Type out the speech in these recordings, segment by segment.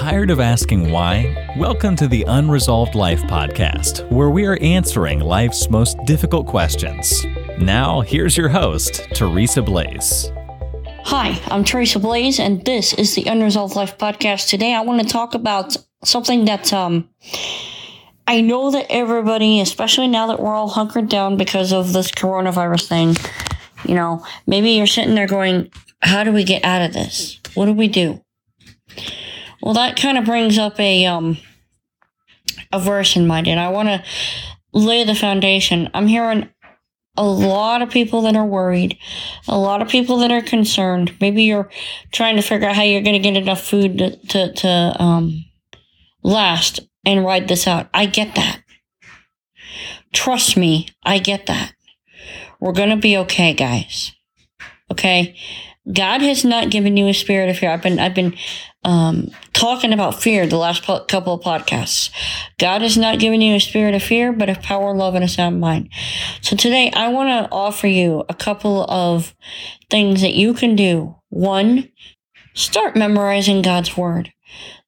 Tired of asking why? Welcome to the Unresolved Life podcast, where we are answering life's most difficult questions. Now, here's your host, Teresa Blaze. Hi, I'm Teresa Blaze, and this is the Unresolved Life podcast. Today, I want to talk about something that um, I know that everybody, especially now that we're all hunkered down because of this coronavirus thing, you know, maybe you're sitting there going, How do we get out of this? What do we do? Well, that kind of brings up a um a verse in mind, and I want to lay the foundation. I'm hearing a lot of people that are worried, a lot of people that are concerned. Maybe you're trying to figure out how you're going to get enough food to to, to um last and ride this out. I get that. Trust me, I get that. We're going to be okay, guys. Okay? God has not given you a spirit of fear. I've been I've been um, talking about fear the last po- couple of podcasts. God has not given you a spirit of fear, but of power, love, and a sound mind. So today, I want to offer you a couple of things that you can do. One, start memorizing God's word.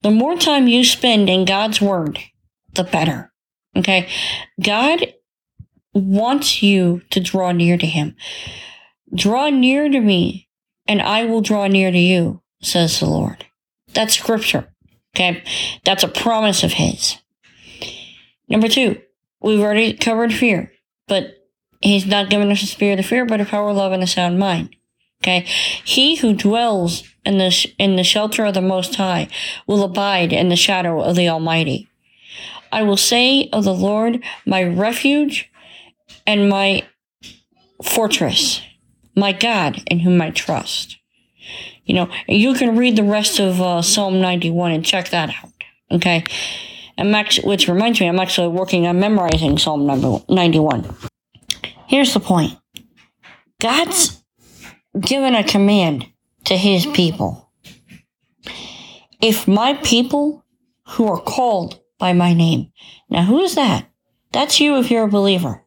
The more time you spend in God's word, the better. Okay, God wants you to draw near to Him. Draw near to me and I will draw near to you, says the Lord. That's scripture. Okay. That's a promise of his. Number two, we've already covered fear, but he's not given us a spirit of fear, but a power, love, and a sound mind. Okay. He who dwells in the, sh- in the shelter of the Most High will abide in the shadow of the Almighty. I will say of the Lord, my refuge and my fortress my God in whom I trust. You know, you can read the rest of uh, Psalm 91 and check that out. Okay. I'm actually, which reminds me, I'm actually working on memorizing Psalm 91. Here's the point God's given a command to his people. If my people who are called by my name, now who is that? That's you if you're a believer.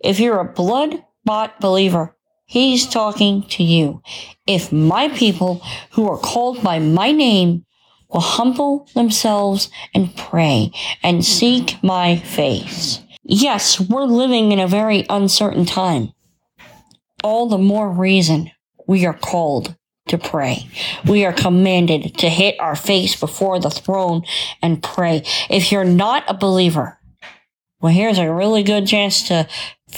If you're a blood bought believer, He's talking to you. If my people who are called by my name will humble themselves and pray and seek my face. Yes, we're living in a very uncertain time. All the more reason we are called to pray. We are commanded to hit our face before the throne and pray. If you're not a believer, well, here's a really good chance to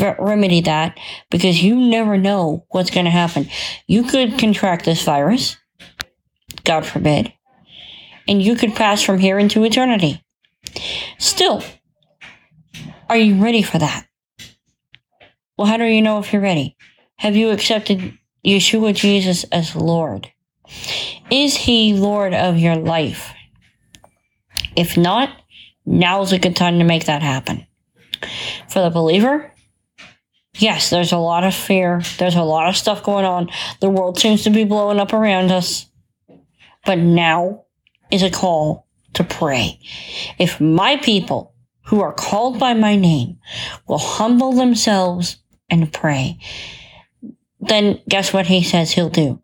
remedy that because you never know what's going to happen. You could contract this virus, God forbid, and you could pass from here into eternity. Still, are you ready for that? Well, how do you know if you're ready? Have you accepted Yeshua Jesus as Lord? Is he Lord of your life? If not, now's a good time to make that happen. For the believer, yes, there's a lot of fear. There's a lot of stuff going on. The world seems to be blowing up around us. But now is a call to pray. If my people who are called by my name will humble themselves and pray, then guess what he says he'll do?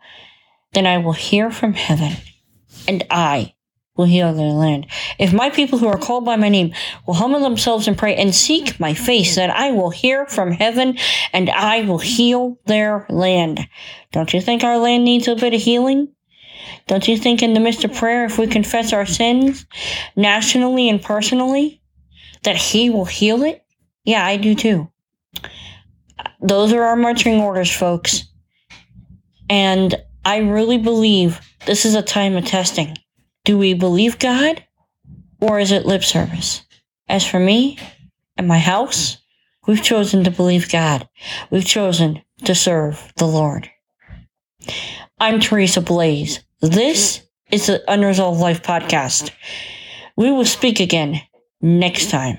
Then I will hear from heaven and I will heal their land. If my people who are called by my name will humble themselves and pray and seek my face, then I will hear from heaven and I will heal their land. Don't you think our land needs a bit of healing? Don't you think in the midst of prayer, if we confess our sins nationally and personally, that He will heal it? Yeah, I do too. Those are our marching orders, folks. And I really believe this is a time of testing. Do we believe God or is it lip service? As for me and my house, we've chosen to believe God. We've chosen to serve the Lord. I'm Teresa Blaze. This is the Unresolved Life Podcast. We will speak again next time.